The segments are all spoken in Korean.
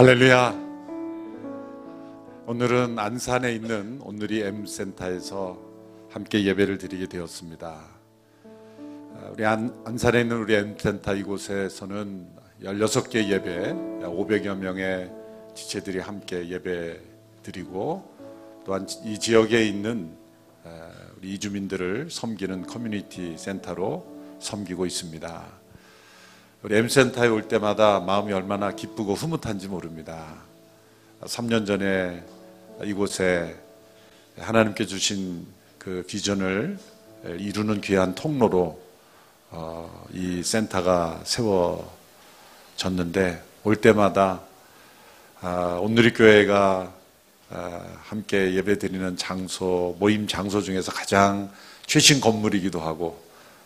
할렐루야. 오늘은 안산에 있는 오늘이 M센터에서 함께 예배를 드리게 되었습니다. 우리 안, 안산에 있는 우리 M센터 이곳에서는 16개 예배, 500여 명의 지체들이 함께 예배 드리고 또한 이 지역에 있는 우리 이주민들을 섬기는 커뮤니티 센터로 섬기고 있습니다. 우리 M센터에 올 때마다 마음이 얼마나 기쁘고 흐뭇한지 모릅니다. 3년 전에 이곳에 하나님께 주신 그 비전을 이루는 귀한 통로로 어, 이 센터가 세워졌는데 올 때마다 아, 온누리 교회가 아, 함께 예배드리는 장소 모임 장소 중에서 가장 최신 건물이기도 하고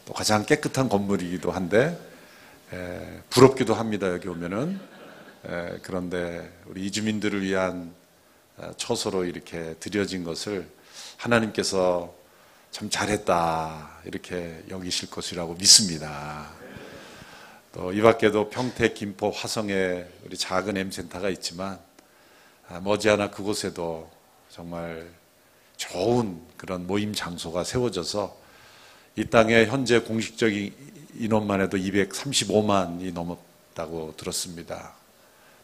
또 가장 깨끗한 건물이기도 한데 에, 부럽기도 합니다. 여기 오면은 에, 그런데 우리 이주민들을 위한 어, 처소로 이렇게 드려진 것을 하나님께서 참 잘했다 이렇게 여기실 것이라고 믿습니다. 또 이 밖에도 평택, 김포, 화성에 우리 작은 M센터가 있지만 아, 머지않아 그곳에도 정말 좋은 그런 모임 장소가 세워져서 이 땅에 현재 공식적인 인원만 해도 235만이 넘었다고 들었습니다.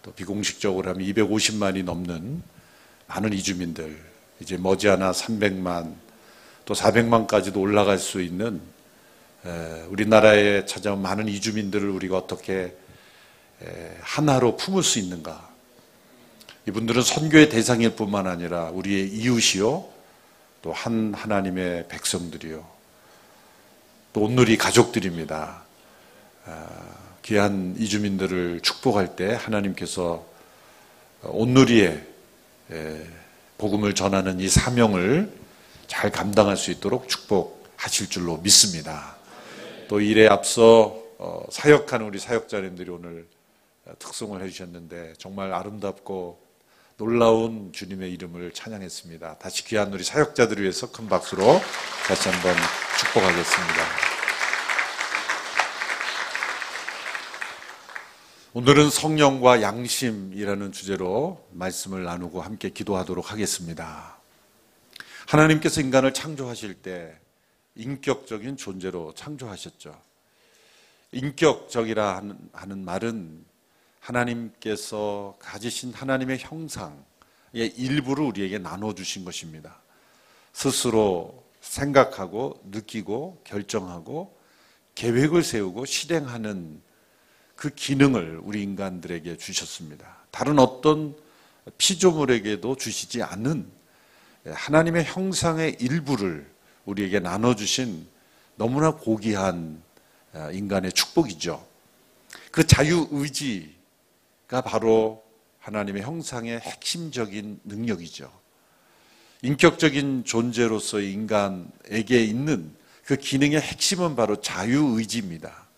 또 비공식적으로 하면 250만이 넘는 많은 이주민들, 이제 머지않아 300만, 또 400만까지도 올라갈 수 있는 우리나라에 찾아온 많은 이주민들을 우리가 어떻게 하나로 품을 수 있는가? 이분들은 선교의 대상일 뿐만 아니라 우리의 이웃이요, 또 한 하나님의 백성들이요, 또 온누리 가족들입니다. 아, 귀한 이주민들을 축복할 때 하나님께서 온누리에 복음을 전하는 이 사명을 잘 감당할 수 있도록 축복하실 줄로 믿습니다. 또 일에 앞서 어, 사역하는 우리 사역자님들이 오늘 특송을 해주셨는데 정말 아름답고 놀라운 주님의 이름을 찬양했습니다. 다시 귀한 우리 사역자들을 위해서 큰 박수로 다시 한번 축복하겠습니다. 오늘은 성령과 양심이라는 주제로 말씀을 나누고 함께 기도하도록 하겠습니다. 하나님께서 인간을 창조하실 때 인격적인 존재로 창조하셨죠. 인격적이라 하는 말은 하나님께서 가지신 하나님의 형상의 일부를 우리에게 나눠주신 것입니다. 스스로 생각하고 느끼고 결정하고 계획을 세우고 실행하는 그 기능을 우리 인간들에게 주셨습니다. 다른 어떤 피조물에게도 주시지 않는 하나님의 형상의 일부를 우리에게 나눠주신 너무나 고귀한 인간의 축복이죠. 그 자유의지, 가 바로 하나님의 형상의 핵심적인 능력이죠. 인격적인 존재로서의 인간에게 있는 그 기능의 핵심은 바로 자유의지입니다.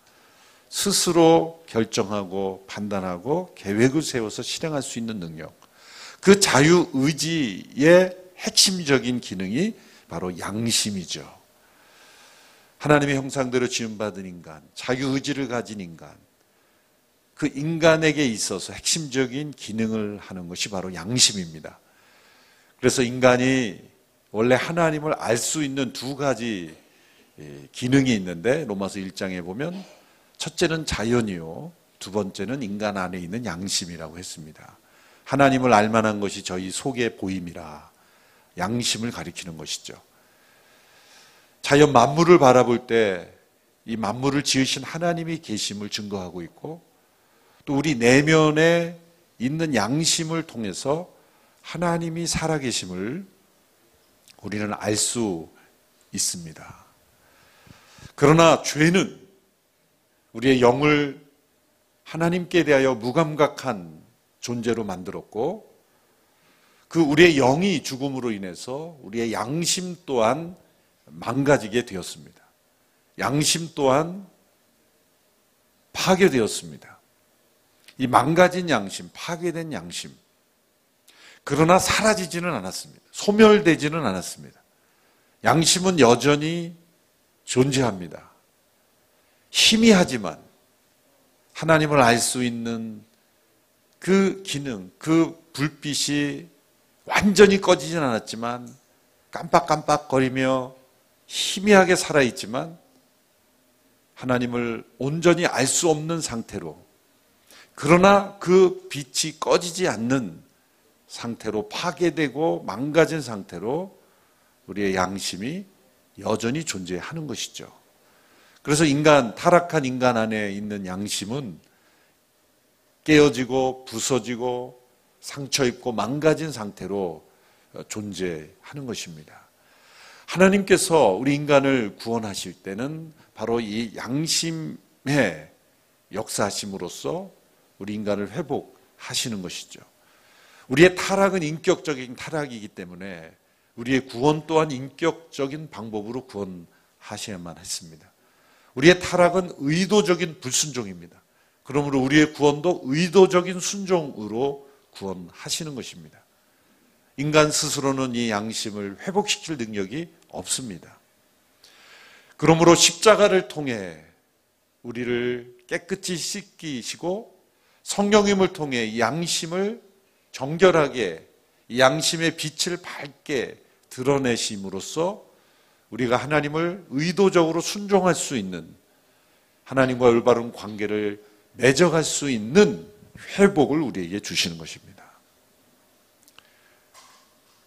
스스로 결정하고 판단하고 계획을 세워서 실행할 수 있는 능력. 그 자유의지의 핵심적인 기능이 바로 양심이죠. 하나님의 형상대로 지음받은 인간, 자유의지를 가진 인간, 그 인간에게 있어서 핵심적인 기능을 하는 것이 바로 양심입니다. 그래서 인간이 원래 하나님을 알 수 있는 두 가지 예, 기능이 있는데 로마서 1장에 보면 첫째는 자연이요. 두 번째는 인간 안에 있는 양심이라고 했습니다. 하나님을 알 만한 것이 저희 속에 보임이라 양심을 가리키는 것이죠. 자연 만물을 바라볼 때 이 만물을 지으신 하나님이 계심을 증거하고 있고 또 우리 내면에 있는 양심을 통해서 하나님이 살아계심을 우리는 알 수 있습니다. 그러나 죄는 우리의 영을 하나님께 대하여 무감각한 존재로 만들었고 그 우리의 영이 죽음으로 인해서 우리의 양심 또한 망가지게 되었습니다. 양심 또한 파괴되었습니다. 이 망가진 양심, 파괴된 양심. 그러나 사라지지는 않았습니다. 소멸되지는 않았습니다. 양심은 여전히 존재합니다. 희미하지만 하나님을 알 수 있는 그 기능, 그 불빛이 완전히 꺼지진 않았지만 깜빡깜빡거리며 희미하게 살아있지만 하나님을 온전히 알 수 없는 상태로 그러나 그 빛이 꺼지지 않는 상태로 파괴되고 망가진 상태로 우리의 양심이 여전히 존재하는 것이죠. 그래서 인간, 타락한 인간 안에 있는 양심은 깨어지고 부서지고 상처 입고 망가진 상태로 존재하는 것입니다. 하나님께서 우리 인간을 구원하실 때는 바로 이 양심의 역사하심으로써 우리 인간을 회복하시는 것이죠. 우리의 타락은 인격적인 타락이기 때문에 우리의 구원 또한 인격적인 방법으로 구원하셔야만 했습니다. 우리의 타락은 의도적인 불순종입니다. 그러므로 우리의 구원도 의도적인 순종으로 구원하시는 것입니다. 인간 스스로는 이 양심을 회복시킬 능력이 없습니다. 그러므로 십자가를 통해 우리를 깨끗이 씻기시고 성령님을 통해 양심을 정결하게 양심의 빛을 밝게 드러내심으로써 우리가 하나님을 의도적으로 순종할 수 있는 하나님과 올바른 관계를 맺어갈 수 있는 회복을 우리에게 주시는 것입니다.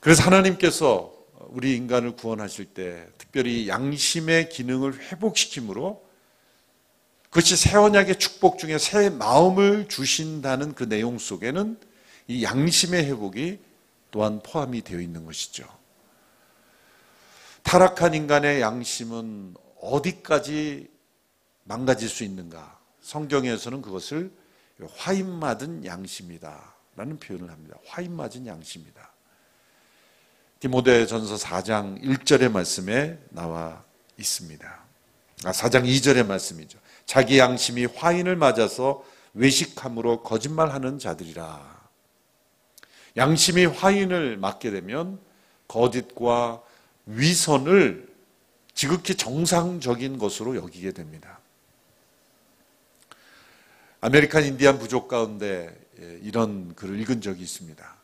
그래서 하나님께서 우리 인간을 구원하실 때 특별히 양심의 기능을 회복시키므로 그것이 새 언약의 축복 중에 새 마음을 주신다는 그 내용 속에는 이 양심의 회복이 또한 포함이 되어 있는 것이죠. 타락한 인간의 양심은 어디까지 망가질 수 있는가? 성경에서는 그것을 화인 맞은 양심이다. 라는 표현을 합니다. 화인 맞은 양심이다. 디모데 전서 4장 1절의 말씀에 나와 있습니다. 아, 4장 2절의 말씀이죠. 자기 양심이 화인을 맞아서 외식함으로 거짓말하는 자들이라. 양심이 화인을 맞게 되면 거짓과 위선을 지극히 정상적인 것으로 여기게 됩니다. 아메리칸 인디안 부족 가운데 예, 이런 글을 읽은 적이 있습니다.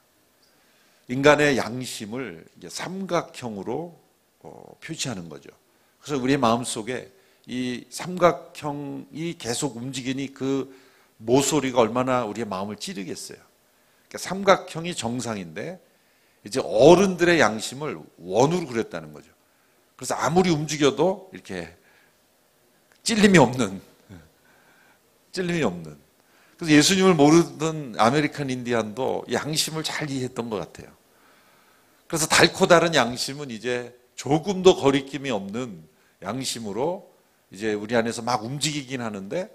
인간의 양심을 삼각형으로 어, 표시하는 거죠. 그래서 우리의 마음 속에 이 삼각형이 계속 움직이니 그 모서리가 얼마나 우리의 마음을 찌르겠어요. 그러니까 삼각형이 정상인데 이제 어른들의 양심을 원으로 그렸다는 거죠. 그래서 아무리 움직여도 이렇게 찔림이 없는, 찔림이 없는. 그래서 예수님을 모르던 아메리칸 인디안도 양심을 잘 이해했던 것 같아요. 그래서 닳고 닳은 양심은 이제 조금도 거리낌이 없는 양심으로 이제 우리 안에서 막 움직이긴 하는데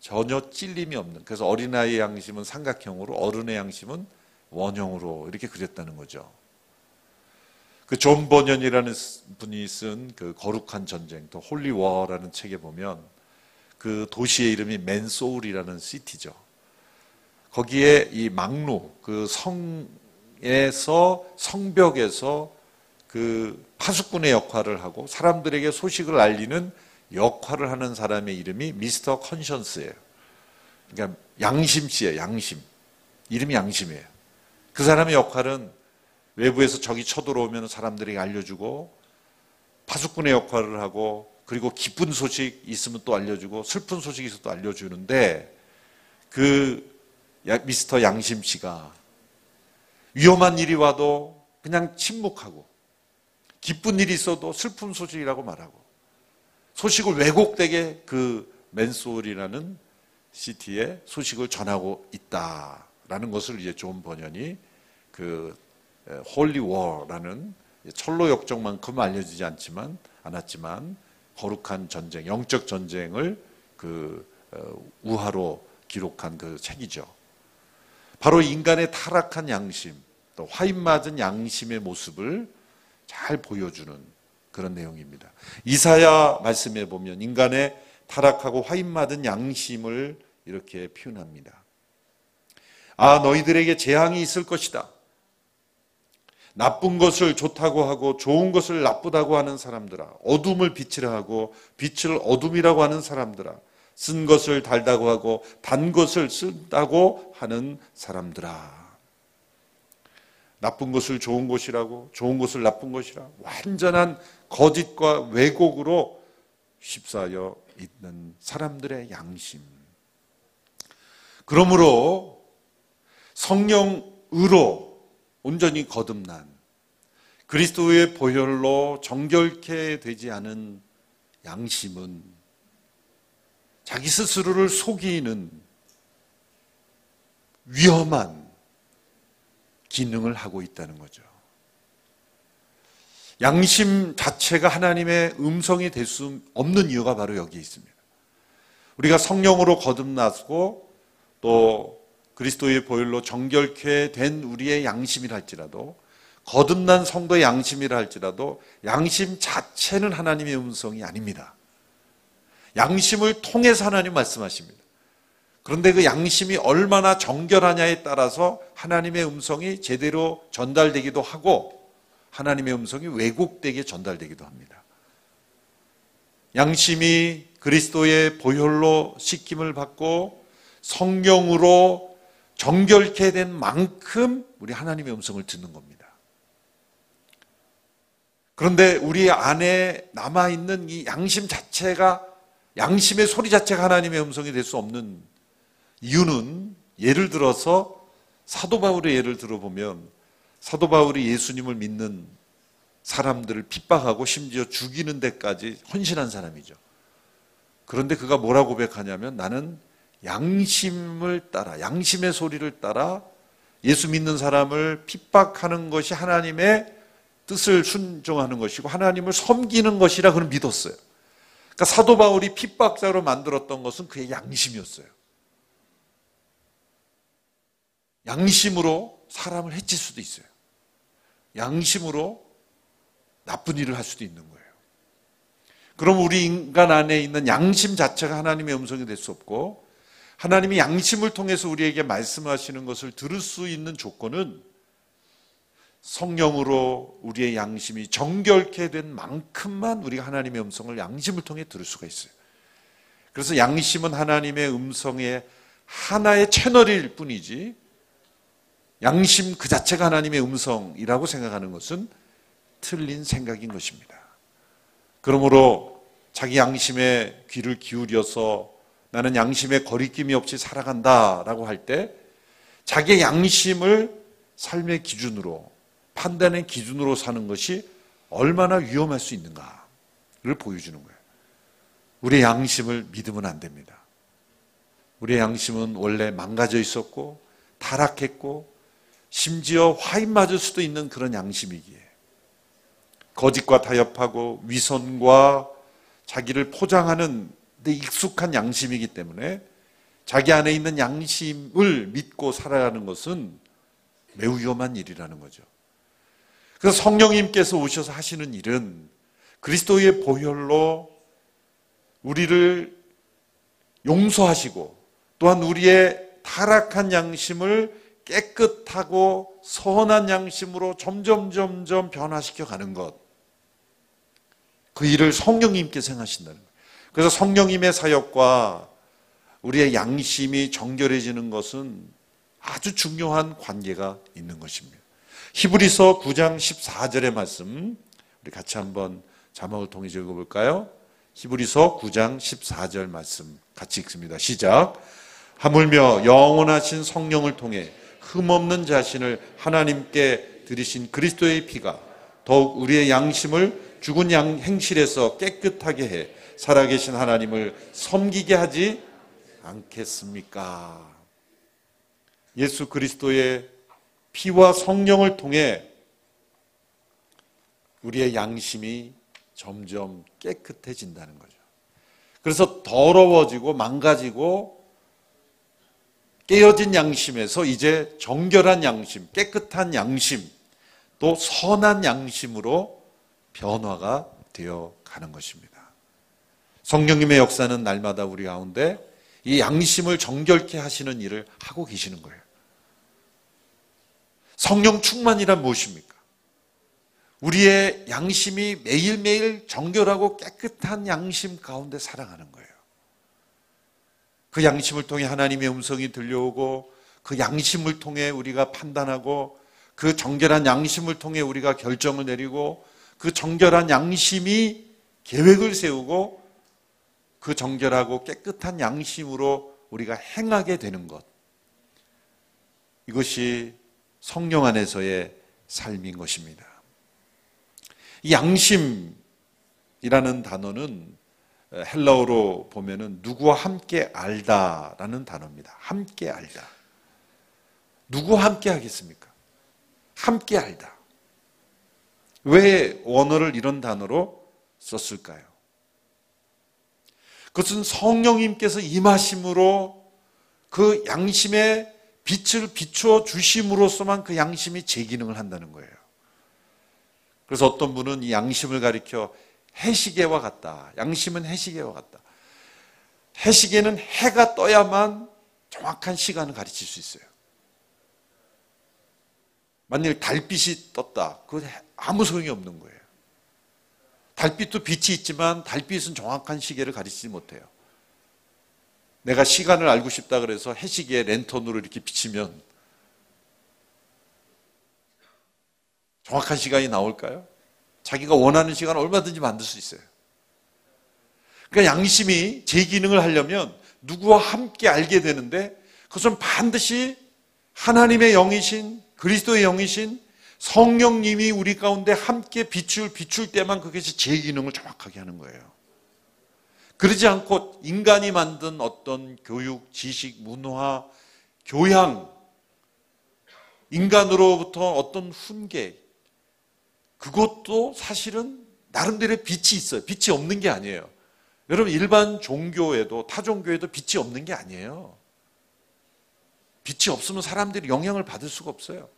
전혀 찔림이 없는. 그래서 어린아이의 양심은 삼각형으로 어른의 양심은 원형으로 이렇게 그렸다는 거죠. 그 존 번연이라는 분이 쓴 그 거룩한 전쟁, 또 Holy War라는 책에 보면 그 도시의 이름이 맨소울이라는 시티죠. 거기에 이 망루, 그 성에서 성벽에서 그 파수꾼의 역할을 하고 사람들에게 소식을 알리는 역할을 하는 사람의 이름이 미스터 컨션스예요. 그러니까 양심씨예요, 양심. 이름이 양심이에요. 그 사람의 역할은 외부에서 적이 쳐들어오면 사람들에게 알려주고 파수꾼의 역할을 하고 그리고 기쁜 소식 있으면 또 알려주고 슬픈 소식이 있어도 알려주는데 그 미스터 양심 씨가 위험한 일이 와도 그냥 침묵하고 기쁜 일이 있어도 슬픈 소식이라고 말하고 소식을 왜곡되게 그 맨소울이라는 city에 소식을 전하고 있다라는 것을 이제 존 번연이 그 Holy War라는 천로역정만큼 알려지지 않지만 않았지만 거룩한 전쟁, 영적 전쟁을 그 어, 우화로 기록한 그 책이죠. 바로 인간의 타락한 양심, 또 화인 맞은 양심의 모습을 잘 보여주는 그런 내용입니다. 이사야 말씀에 보면 인간의 타락하고 화인 맞은 양심을 이렇게 표현합니다. 아, 너희들에게 재앙이 있을 것이다. 나쁜 것을 좋다고 하고 좋은 것을 나쁘다고 하는 사람들아. 어둠을 빛이라 하고 빛을 어둠이라고 하는 사람들아. 쓴 것을 달다고 하고 단 것을 쓴다고 하는 사람들아. 나쁜 것을 좋은 것이라고, 좋은 것을 나쁜 것이라 완전한 거짓과 왜곡으로 휩싸여 있는 사람들의 양심. 그러므로 성령으로 온전히 거듭난 그리스도의 보혈로 정결케 되지 않은 양심은 자기 스스로를 속이는 위험한 기능을 하고 있다는 거죠. 양심 자체가 하나님의 음성이 될 수 없는 이유가 바로 여기에 있습니다. 우리가 성령으로 거듭나고 또 그리스도의 보혈로 정결케 된 우리의 양심이라 할지라도 거듭난 성도의 양심이라 할지라도 양심 자체는 하나님의 음성이 아닙니다. 양심을 통해서 하나님 말씀하십니다. 그런데 그 양심이 얼마나 정결하냐에 따라서 하나님의 음성이 제대로 전달되기도 하고 하나님의 음성이 왜곡되게 전달되기도 합니다. 양심이 그리스도의 보혈로 씻김을 받고 성령으로 정결케 된 만큼 우리 하나님의 음성을 듣는 겁니다. 그런데 우리 안에 남아 있는 이 양심 자체가 양심의 소리 자체가 하나님의 음성이 될 수 없는 이유는 예를 들어서 사도 바울의 예를 들어보면 사도 바울이 예수님을 믿는 사람들을 핍박하고 심지어 죽이는 데까지 헌신한 사람이죠. 그런데 그가 뭐라고 고백하냐면 나는 양심을 따라 양심의 소리를 따라 예수 믿는 사람을 핍박하는 것이 하나님의 뜻을 순종하는 것이고 하나님을 섬기는 것이라 그는 믿었어요. 그러니까 사도 바울이 핍박자로 만들었던 것은 그의 양심이었어요. 양심으로 사람을 해칠 수도 있어요. 양심으로 나쁜 일을 할 수도 있는 거예요. 그럼 우리 인간 안에 있는 양심 자체가 하나님의 음성이 될 수 없고 하나님이 양심을 통해서 우리에게 말씀하시는 것을 들을 수 있는 조건은 성령으로 우리의 양심이 정결케 된 만큼만 우리가 하나님의 음성을 양심을 통해 들을 수가 있어요. 그래서 양심은 하나님의 음성의 하나의 채널일 뿐이지 양심 그 자체가 하나님의 음성이라고 생각하는 것은 틀린 생각인 것입니다. 그러므로 자기 양심에 귀를 기울여서 나는 양심에 거리낌이 없이 살아간다라고 할 때 자기 양심을 삶의 기준으로 판단의 기준으로 사는 것이 얼마나 위험할 수 있는가를 보여주는 거예요. 우리의 양심을 믿으면 안 됩니다. 우리의 양심은 원래 망가져 있었고 타락했고 심지어 화인 맞을 수도 있는 그런 양심이기에 거짓과 타협하고 위선과 자기를 포장하는 데 익숙한 양심이기 때문에 자기 안에 있는 양심을 믿고 살아가는 것은 매우 위험한 일이라는 거죠. 그래서 성령님께서 오셔서 하시는 일은 그리스도의 보혈로 우리를 용서하시고 또한 우리의 타락한 양심을 깨끗하고 선한 양심으로 점점 점점 변화시켜 가는 것. 그 일을 성령님께서 행하신다는 거예요. 그래서 성령님의 사역과 우리의 양심이 정결해지는 것은 아주 중요한 관계가 있는 것입니다. 히브리서 9장 14절의 말씀 우리 같이 한번 자막을 통해 읽어 볼까요? 히브리서 9장 14절 말씀 같이 읽습니다. 시작. 하물며 영원하신 성령을 통해 흠없는 자신을 하나님께 드리신 그리스도의 피가 더욱 우리의 양심을 죽은 양 행실에서 깨끗하게 해 살아계신 하나님을 섬기게 하지 않겠습니까? 예수 그리스도의 피와 성령을 통해 우리의 양심이 점점 깨끗해진다는 거죠. 그래서 더러워지고 망가지고 깨어진 양심에서 이제 정결한 양심, 깨끗한 양심, 또 선한 양심으로 변화가 되어 가는 것입니다. 성령님의 역사는 날마다 우리 가운데 이 양심을 정결케 하시는 일을 하고 계시는 거예요. 성령 충만이란 무엇입니까? 우리의 양심이 매일매일 정결하고 깨끗한 양심 가운데 살아가는 거예요. 그 양심을 통해 하나님의 음성이 들려오고 그 양심을 통해 우리가 판단하고 그 정결한 양심을 통해 우리가 결정을 내리고 그 정결한 양심이 계획을 세우고 그 정결하고 깨끗한 양심으로 우리가 행하게 되는 것. 이것이 성령 안에서의 삶인 것입니다. 이 양심이라는 단어는 헬라어로 보면은 누구와 함께 알다라는 단어입니다. 함께 알다. 누구와 함께 하겠습니까? 함께 알다. 왜 원어를 이런 단어로 썼을까요? 그것은 성령님께서 임하심으로 그 양심의 빛을 비추어 주심으로써만 그 양심이 제 기능을 한다는 거예요. 그래서 어떤 분은 이 양심을 가리켜 해시계와 같다. 양심은 해시계와 같다. 해시계는 해가 떠야만 정확한 시간을 가르칠 수 있어요. 만일 달빛이 떴다. 그건 아무 소용이 없는 거예요. 달빛도 빛이 있지만 달빛은 정확한 시계를 가리치지 못해요. 내가 시간을 알고 싶다 그래서 해시계에 랜턴으로 이렇게 비치면 정확한 시간이 나올까요? 자기가 원하는 시간을 얼마든지 만들 수 있어요. 그러니까 양심이 제 기능을 하려면 누구와 함께 알게 되는데 그것은 반드시 하나님의 영이신 그리스도의 영이신 성령님이 우리 가운데 함께 비출 비출 때만 그것이 제 기능을 정확하게 하는 거예요. 그러지 않고 인간이 만든 어떤 교육, 지식, 문화, 교양, 인간으로부터 어떤 훈계, 그것도 사실은 나름대로의 빛이 있어요. 빛이 없는 게 아니에요. 여러분, 일반 종교에도, 타 종교에도 빛이 없는 게 아니에요. 빛이 없으면 사람들이 영향을 받을 수가 없어요.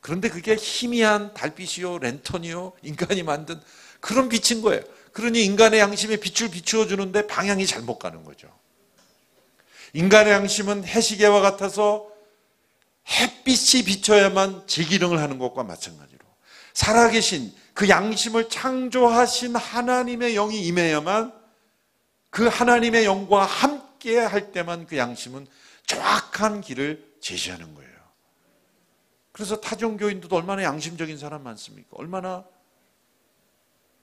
그런데 그게 희미한 달빛이요, 랜턴이요, 인간이 만든 그런 빛인 거예요. 그러니 인간의 양심에 빛을 비추어 주는데 방향이 잘못 가는 거죠. 인간의 양심은 해시계와 같아서 햇빛이 비춰야만 제기능을 하는 것과 마찬가지로 살아계신 그 양심을 창조하신 하나님의 영이 임해야만 그 하나님의 영과 함께 할 때만 그 양심은 정확한 길을 제시하는 거예요. 그래서 타종교인들도 얼마나 양심적인 사람 많습니까? 얼마나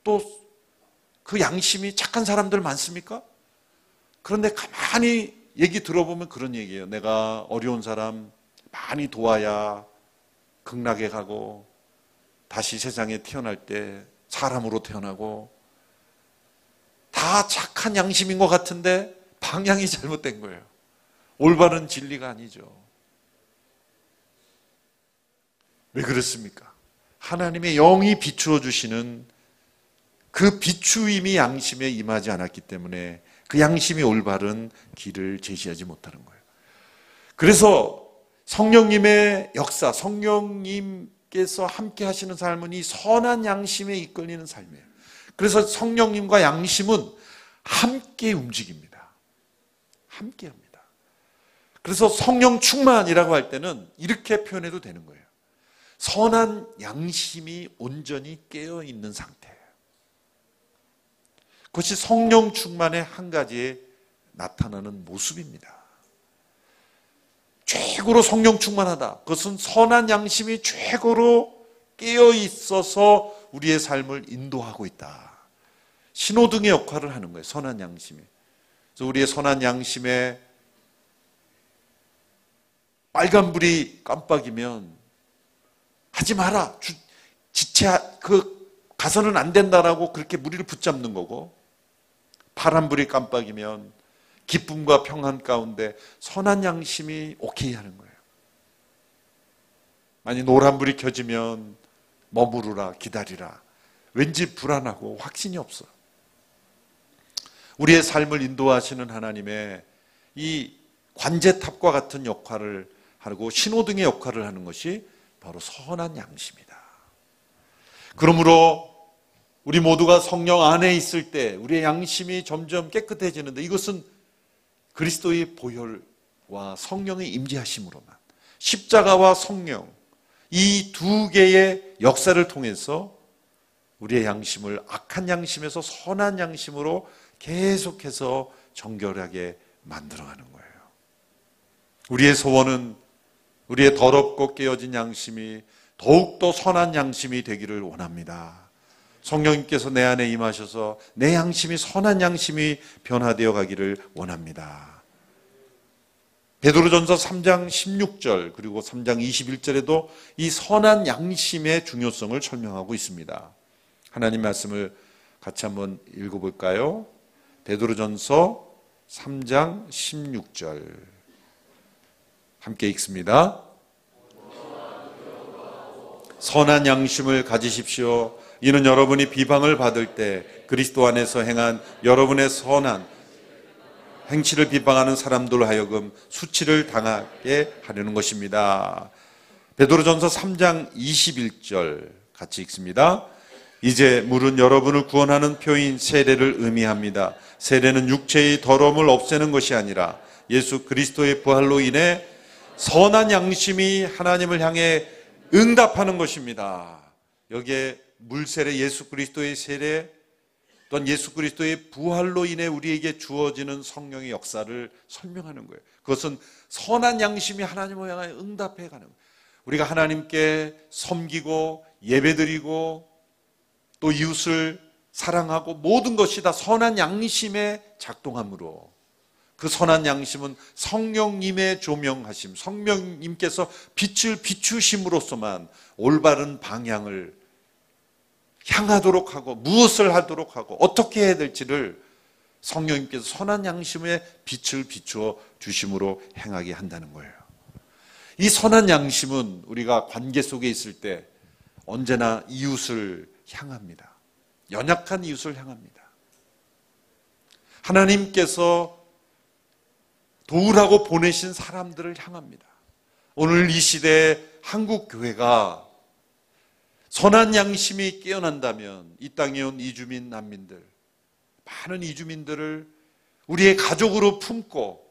또 그 양심이 착한 사람들 많습니까? 그런데 가만히 얘기 들어보면 그런 얘기예요. 내가 어려운 사람 많이 도와야 극락에 가고 다시 세상에 태어날 때 사람으로 태어나고 다 착한 양심인 것 같은데 방향이 잘못된 거예요. 올바른 진리가 아니죠. 왜 그렇습니까? 하나님의 영이 비추어 주시는 그 비추임이 양심에 임하지 않았기 때문에 그 양심이 올바른 길을 제시하지 못하는 거예요. 그래서 성령님의 역사, 성령님 께서 함께 하시는 삶은 이 선한 양심에 이끌리는 삶이에요. 그래서 성령님과 양심은 함께 움직입니다. 함께 합니다. 그래서 성령 충만이라고 할 때는 이렇게 표현해도 되는 거예요. 선한 양심이 온전히 깨어 있는 상태예요. 그것이 성령 충만의 한 가지의 나타나는 모습입니다. 최고로 성령 충만하다. 그것은 선한 양심이 최고로 깨어 있어서 우리의 삶을 인도하고 있다. 신호등의 역할을 하는 거예요. 선한 양심이. 그래서 우리의 선한 양심에 빨간 불이 깜빡이면 하지 마라. 지체 그 가서는 안 된다라고 그렇게 무리를 붙잡는 거고 파란 불이 깜빡이면 기쁨과 평안 가운데 선한 양심이 오케이 하는 거예요. 만약 노란불이 켜지면 머무르라 기다리라. 왠지 불안하고 확신이 없어. 우리의 삶을 인도하시는 하나님의 이 관제탑과 같은 역할을 하고 신호등의 역할을 하는 것이 바로 선한 양심이다. 그러므로 우리 모두가 성령 안에 있을 때 우리의 양심이 점점 깨끗해지는데 이것은 그리스도의 보혈과 성령의 임재하심으로만 십자가와 성령 이 두 개의 역사를 통해서 우리의 양심을 악한 양심에서 선한 양심으로 계속해서 정결하게 만들어가는 거예요. 우리의 소원은 우리의 더럽고 깨어진 양심이 더욱더 선한 양심이 되기를 원합니다. 성령님께서 내 안에 임하셔서 내 양심이 선한 양심이 변화되어 가기를 원합니다. 베드로전서 3장 16절 그리고 3장 21절에도 이 선한 양심의 중요성을 설명하고 있습니다. 하나님 말씀을 같이 한번 읽어 볼까요? 베드로전서 3장 16절 함께 읽습니다. 선한 양심을 가지십시오. 이는 여러분이 비방을 받을 때 그리스도 안에서 행한 여러분의 선한 행치를 비방하는 사람들 하여금 수치를 당하게 하려는 것입니다. 베드로전서 3장 21절 같이 읽습니다. 이제 물은 여러분을 구원하는 표인 세례를 의미합니다. 세례는 육체의 더러움을 없애는 것이 아니라 예수 그리스도의 부활로 인해 선한 양심이 하나님을 향해 응답하는 것입니다. 여기에 물세례 예수 그리스도의 세례 또한 예수 그리스도의 부활로 인해 우리에게 주어지는 성령의 역사를 설명하는 거예요. 그것은 선한 양심이 하나님을 향해 응답해 가는 거예요. 우리가 하나님께 섬기고 예배드리고 또 이웃을 사랑하고 모든 것이 다 선한 양심의 작동함으로 그 선한 양심은 성령님의 조명하심, 성령님께서 빛을 비추심으로써만 올바른 방향을 향하도록 하고 무엇을 하도록 하고 어떻게 해야 될지를 성령님께서 선한 양심의 빛을 비추어 주심으로 행하게 한다는 거예요. 이 선한 양심은 우리가 관계 속에 있을 때 언제나 이웃을 향합니다. 연약한 이웃을 향합니다. 하나님께서 도우라고 보내신 사람들을 향합니다. 오늘 이 시대에 한국 교회가 선한 양심이 깨어난다면 이 땅에 온 이주민 난민들, 많은 이주민들을 우리의 가족으로 품고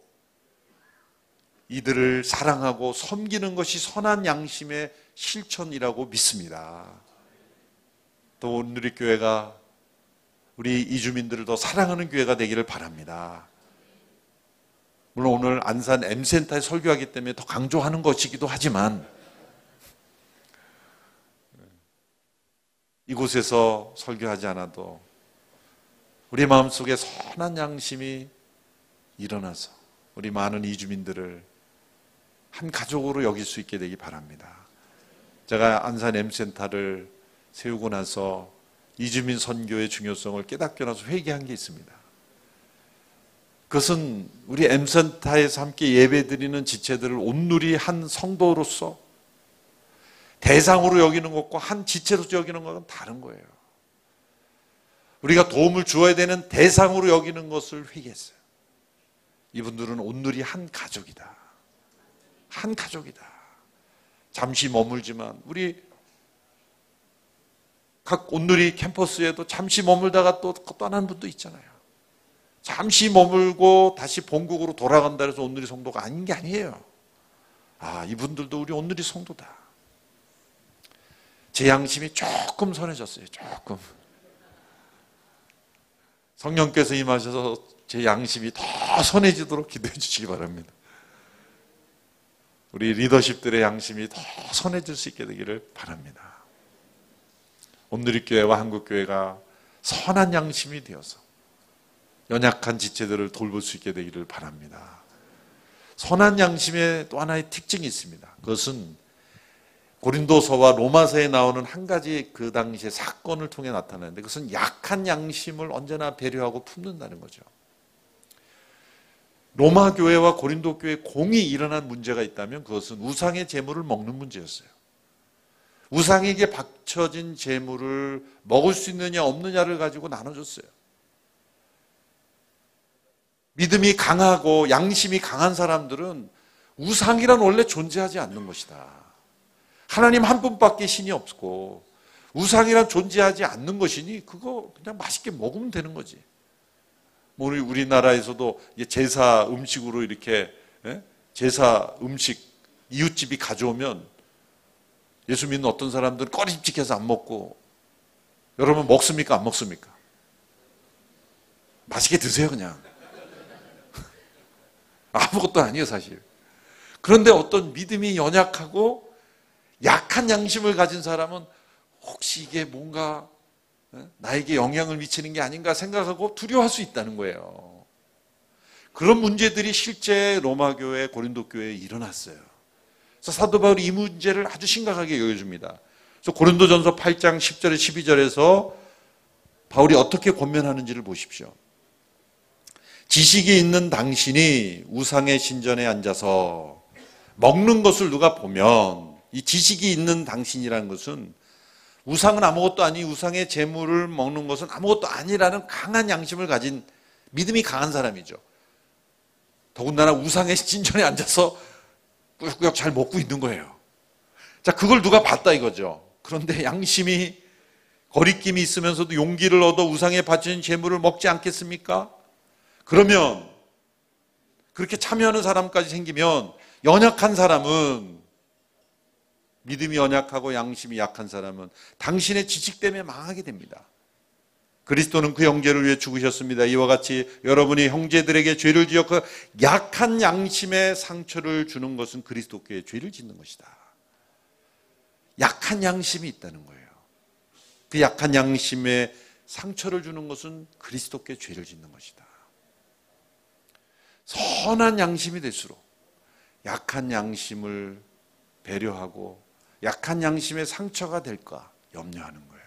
이들을 사랑하고 섬기는 것이 선한 양심의 실천이라고 믿습니다. 또 오늘의 교회가 우리 이주민들을 더 사랑하는 교회가 되기를 바랍니다. 물론 오늘 안산 M센터에 설교하기 때문에 더 강조하는 것이기도 하지만 이곳에서 설교하지 않아도 우리 마음속에 선한 양심이 일어나서 우리 많은 이주민들을 한 가족으로 여길 수 있게 되기 바랍니다. 제가 안산 M센터를 세우고 나서 이주민 선교의 중요성을 깨닫게 나서 회개한 게 있습니다. 그것은 우리 M센터에서 함께 예배드리는 지체들을 온누리 한 성도로서 대상으로 여기는 것과 한 지체로서 여기는 것은 다른 거예요. 우리가 도움을 주어야 되는 대상으로 여기는 것을 회개했어요. 이분들은 온누리 한 가족이다. 한 가족이다. 잠시 머물지만 우리 각 온누리 캠퍼스에도 잠시 머물다가 또 떠나는 분도 있잖아요. 잠시 머물고 다시 본국으로 돌아간다 해서 온누리 성도가 아닌 게 아니에요. 아, 이분들도 우리 온누리 성도다. 제 양심이 조금 선해졌어요. 조금. 성령께서 임하셔서 제 양심이 더 선해지도록 기도해 주시기 바랍니다. 우리 리더십들의 양심이 더 선해질 수 있게 되기를 바랍니다. 온누리교회와 한국교회가 선한 양심이 되어서 연약한 지체들을 돌볼 수 있게 되기를 바랍니다. 선한 양심의 또 하나의 특징이 있습니다. 그것은 고린도서와 로마서에 나오는 한 가지 그 당시의 사건을 통해 나타나는데 그것은 약한 양심을 언제나 배려하고 품는다는 거죠. 로마 교회와 고린도 교회 공이 일어난 문제가 있다면 그것은 우상의 재물을 먹는 문제였어요. 우상에게 바쳐진 재물을 먹을 수 있느냐 없느냐를 가지고 나눠줬어요. 믿음이 강하고 양심이 강한 사람들은 우상이란 원래 존재하지 않는 것이다. 하나님 한 분밖에 신이 없고 우상이란 존재하지 않는 것이니 그거 그냥 맛있게 먹으면 되는 거지. 뭐 우리 우리나라에서도 제사 음식으로 이렇게 예? 제사 음식 이웃집이 가져오면 예수 믿는 어떤 사람들은 꺼림칙해서 안 먹고 여러분 먹습니까 안 먹습니까? 맛있게 드세요 그냥. 아무것도 아니에요, 사실. 그런데 어떤 믿음이 연약하고 약한 양심을 가진 사람은 혹시 이게 뭔가 어? 나에게 영향을 미치는 게 아닌가 생각하고 두려워할 수 있다는 거예요. 그런 문제들이 실제 로마 교회, 고린도 교회에 일어났어요. 그래서 사도 바울이 이 문제를 아주 심각하게 여겨줍니다. 그래서 고린도전서 8장 10절에 12절에서 바울이 어떻게 권면하는지를 보십시오. 지식이 있는 당신이 우상의 신전에 앉아서 먹는 것을 누가 보면 이 지식이 있는 당신이라는 것은 우상은 아무것도 아니 우상의 재물을 먹는 것은 아무것도 아니라는 강한 양심을 가진 믿음이 강한 사람이죠. 더군다나 우상의 신전에 앉아서 꾸역꾸역 잘 먹고 있는 거예요. 자, 그걸 누가 봤다 이거죠. 그런데 양심이 거리낌이 있으면서도 용기를 얻어 우상에 바치는 재물을 먹지 않겠습니까? 그러면 그렇게 참여하는 사람까지 생기면 연약한 사람은 믿음이 연약하고 양심이 약한 사람은 당신의 지식 때문에 망하게 됩니다. 그리스도는 그 형제를 위해 죽으셨습니다. 이와 같이 여러분이 형제들에게 죄를 지어 그 약한 양심에 상처를 주는 것은 그리스도께 죄를 짓는 것이다. 약한 양심이 있다는 거예요. 그 약한 양심에 상처를 주는 것은 그리스도께 죄를 짓는 것이다. 선한 양심이 될수록 약한 양심을 배려하고 약한 양심의 상처가 될까 염려하는 거예요.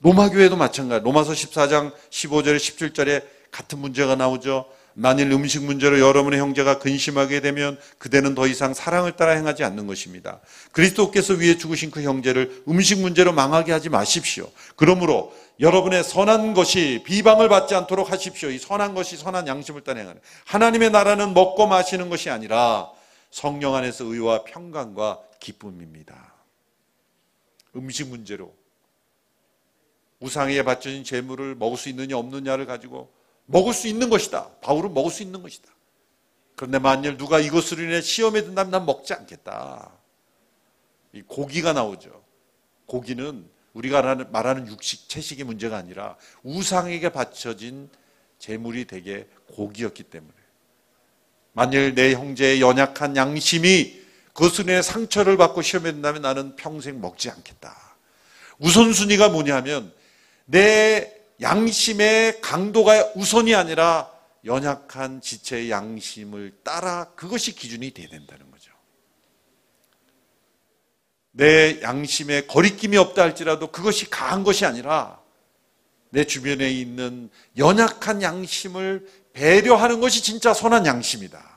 로마 교회도 마찬가지. 로마서 14장 15절에 17절에 같은 문제가 나오죠. 만일 음식 문제로 여러분의 형제가 근심하게 되면 그대는 더 이상 사랑을 따라 행하지 않는 것입니다. 그리스도께서 위해 죽으신 그 형제를 음식 문제로 망하게 하지 마십시오. 그러므로 여러분의 선한 것이 비방을 받지 않도록 하십시오. 이 선한 것이 선한 양심을 따라 행하는 하나님의 나라는 먹고 마시는 것이 아니라 성령 안에서 의와 평강과 기쁨입니다. 음식 문제로 우상에 바쳐진 재물을 먹을 수 있느냐 없느냐를 가지고 먹을 수 있는 것이다. 바울은 먹을 수 있는 것이다. 그런데 만일 누가 이것으로 인해 시험에 든다면 난 먹지 않겠다. 이 고기가 나오죠. 고기는 우리가 말하는 육식, 채식의 문제가 아니라 우상에게 바쳐진 재물이 되게 고기였기 때문에. 만일 내 형제의 연약한 양심이 인해 상처를 받고 시험에 든다면 나는 평생 먹지 않겠다. 우선순위가 뭐냐면 내 양심의 강도가 우선이 아니라 연약한 지체의 양심을 따라 그것이 기준이 돼야 된다는 거죠. 내 양심에 거리낌이 없다 할지라도 그것이 강한 것이 아니라 내 주변에 있는 연약한 양심을 배려하는 것이 진짜 선한 양심이다.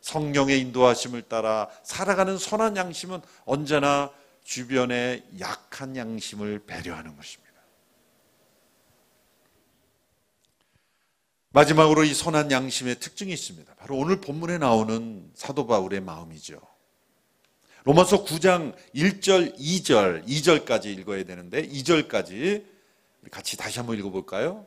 성령의 인도하심을 따라 살아가는 선한 양심은 언제나 주변의 약한 양심을 배려하는 것입니다. 마지막으로 이 선한 양심의 특징이 있습니다. 바로 오늘 본문에 나오는 사도 바울의 마음이죠. 로마서 9장 1절, 2절, 2절까지 읽어야 되는데 2절까지 같이 다시 한번 읽어볼까요?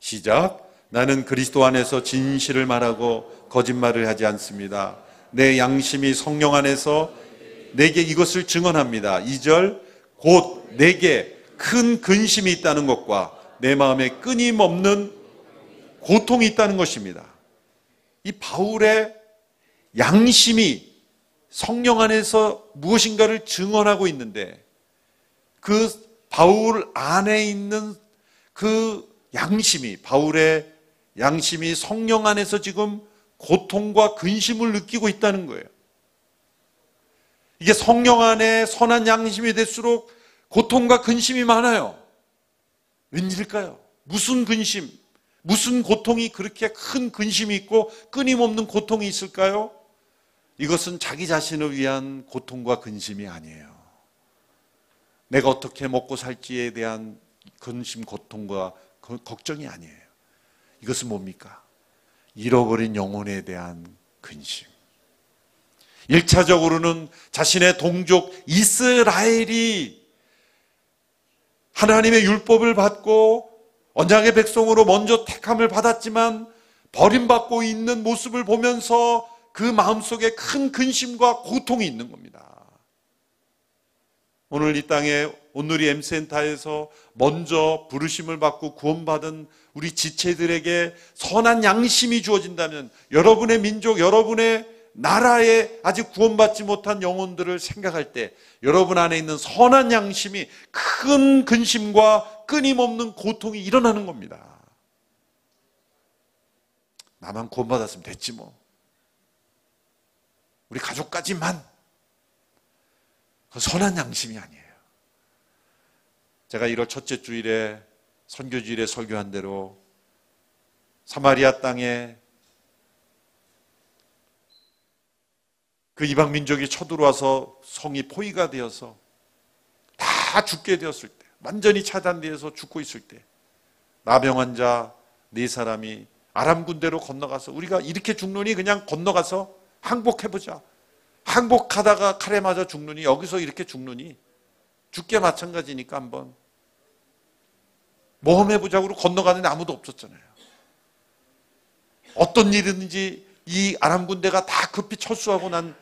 시작. 나는 그리스도 안에서 진실을 말하고 거짓말을 하지 않습니다. 내 양심이 성령 안에서 내게 이것을 증언합니다. 2절. 곧 내게 큰 근심이 있다는 것과 내 마음에 끊임없는 고통이 있다는 것입니다. 이 바울의 양심이 성령 안에서 무엇인가를 증언하고 있는데 그 바울 안에 있는 그 양심이 바울의 양심이 성령 안에서 지금 고통과 근심을 느끼고 있다는 거예요. 이게 성령 안에 선한 양심이 될수록 고통과 근심이 많아요. 웬일일까요? 무슨 근심? 무슨 고통이 그렇게 큰 근심이 있고 끊임없는 고통이 있을까요? 이것은 자기 자신을 위한 고통과 근심이 아니에요. 내가 어떻게 먹고 살지에 대한 근심, 고통과 걱정이 아니에요. 이것은 뭡니까? 잃어버린 영혼에 대한 근심. 1차적으로는 자신의 동족 이스라엘이 하나님의 율법을 받고 언약의 백성으로 먼저 택함을 받았지만 버림받고 있는 모습을 보면서 그 마음속에 큰 근심과 고통이 있는 겁니다. 오늘 이 땅에 오늘이 M센터에서 먼저 부르심을 받고 구원받은 우리 지체들에게 선한 양심이 주어진다면 여러분의 민족, 여러분의 나라에 아직 구원받지 못한 영혼들을 생각할 때 여러분 안에 있는 선한 양심이 큰 근심과 끊임없는 고통이 일어나는 겁니다. 나만 구원받았으면 됐지 뭐. 우리 가족까지만. 그 선한 양심이 아니에요. 제가 1월 첫째 주일에 선교주일에 설교한 대로 사마리아 땅에 그 이방 민족이 쳐들어와서 성이 포위가 되어서 다 죽게 되었을 때, 완전히 차단되어서 죽고 있을 때, 나병 환자 네 사람이 아람 군대로 건너가서 우리가 이렇게 죽느니 그냥 건너가서 항복해보자. 항복하다가 칼에 맞아 죽느니 여기서 이렇게 죽느니 죽게 마찬가지니까 한번 모험해보자고 건너가는데 아무도 없었잖아요. 어떤 일이든지 이 아람 군대가 다 급히 철수하고 난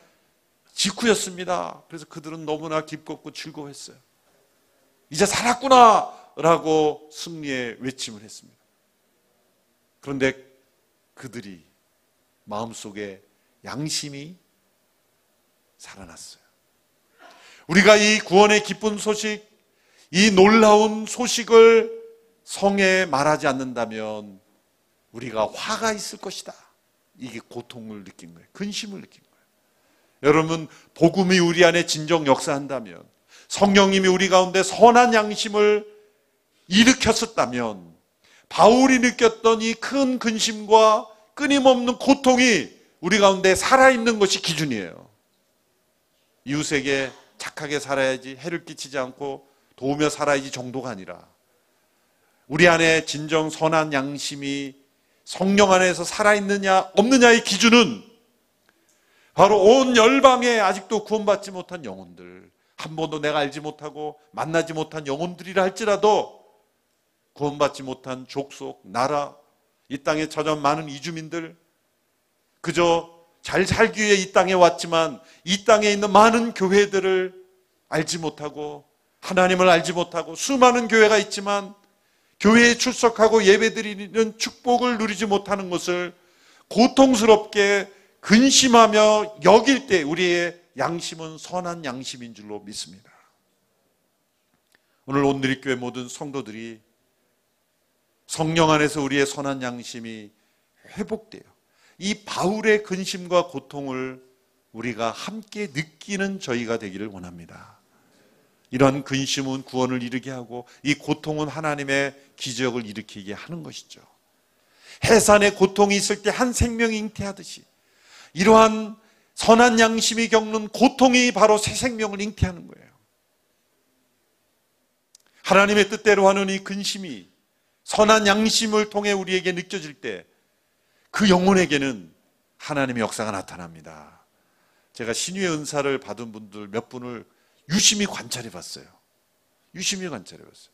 직후였습니다. 그래서 그들은 너무나 기뻤고 즐거워했어요. 이제 살았구나! 라고 승리의 외침을 했습니다. 그런데 그들이 마음속에 양심이 살아났어요. 우리가 이 구원의 기쁜 소식, 이 놀라운 소식을 성에 말하지 않는다면 우리가 화가 있을 것이다. 이게 고통을 느낀 거예요. 근심을 느낀 거예요. 여러분, 복음이 우리 안에 진정 역사한다면 성령님이 우리 가운데 선한 양심을 일으켰었다면 바울이 느꼈던 이 큰 근심과 끊임없는 고통이 우리 가운데 살아있는 것이 기준이에요. 이웃에게 착하게 살아야지, 해를 끼치지 않고 도우며 살아야지 정도가 아니라 우리 안에 진정 선한 양심이 성령 안에서 살아있느냐, 없느냐의 기준은 바로 온 열방에 아직도 구원받지 못한 영혼들, 한 번도 내가 알지 못하고 만나지 못한 영혼들이라 할지라도 구원받지 못한 족속, 나라, 이 땅에 찾아 많은 이주민들, 그저 잘 살기 위해 이 땅에 왔지만 이 땅에 있는 많은 교회들을 알지 못하고 하나님을 알지 못하고 수많은 교회가 있지만 교회에 출석하고 예배드리는 축복을 누리지 못하는 것을 고통스럽게 근심하며 여길 때 우리의 양심은 선한 양심인 줄로 믿습니다. 오늘 온누리교회 모든 성도들이 성령 안에서 우리의 선한 양심이 회복돼요. 이 바울의 근심과 고통을 우리가 함께 느끼는 저희가 되기를 원합니다. 이런 근심은 구원을 이루게 하고 이 고통은 하나님의 기적을 일으키게 하는 것이죠. 해산의 고통이 있을 때 한 생명이 잉태하듯이 이러한 선한 양심이 겪는 고통이 바로 새 생명을 잉태하는 거예요. 하나님의 뜻대로 하는 이 근심이 선한 양심을 통해 우리에게 느껴질 때 그 영혼에게는 하나님의 역사가 나타납니다. 제가 신유의 은사를 받은 분들 몇 분을 유심히 관찰해 봤어요. 유심히 관찰해 봤어요.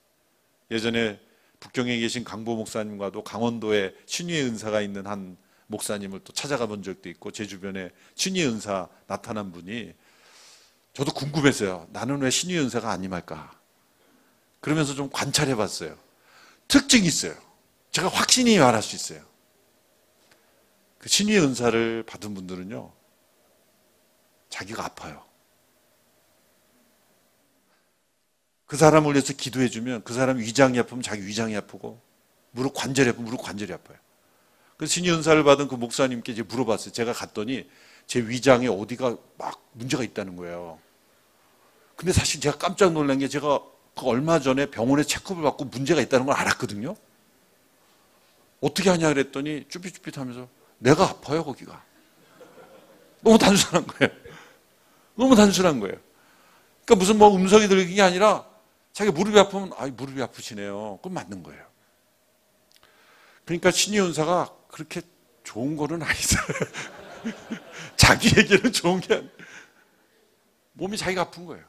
예전에 북경에 계신 강보 목사님과도 강원도에 신유의 은사가 있는 한 목사님을 또 찾아가 본 적도 있고 제 주변에 신유의 은사 나타난 분이 저도 궁금했어요. 나는 왜 신유의 은사가 안 임할까? 그러면서 좀 관찰해 봤어요. 특징이 있어요. 제가 확신이 말할 수 있어요. 그 신의 은사를 받은 분들은요, 자기가 아파요. 그 사람을 위해서 기도해 주면 그 사람 위장이 아프면 자기 위장이 아프고, 무릎 관절이 아프면 무릎 관절이 아파요. 그 신의 은사를 받은 그 목사님께 이제 물어봤어요. 제가 갔더니 제 위장에 어디가 막 문제가 있다는 거예요. 근데 사실 제가 깜짝 놀란 게 제가 그 얼마 전에 병원에 체크업을 받고 문제가 있다는 걸 알았거든요. 어떻게 하냐 그랬더니 쭈삣쭈삣 하면서 내가 아파요 거기가. 너무 단순한 거예요. 너무 단순한 거예요. 그러니까 무슨 뭐 음성이 들리는 게 아니라 자기 무릎이 아프면 아 무릎이 아프시네요. 그건 맞는 거예요. 그러니까 신의 은사가 그렇게 좋은 거는 아니잖아요. 자기에게는 좋은 게 아니에요. 몸이 자기가 아픈 거예요.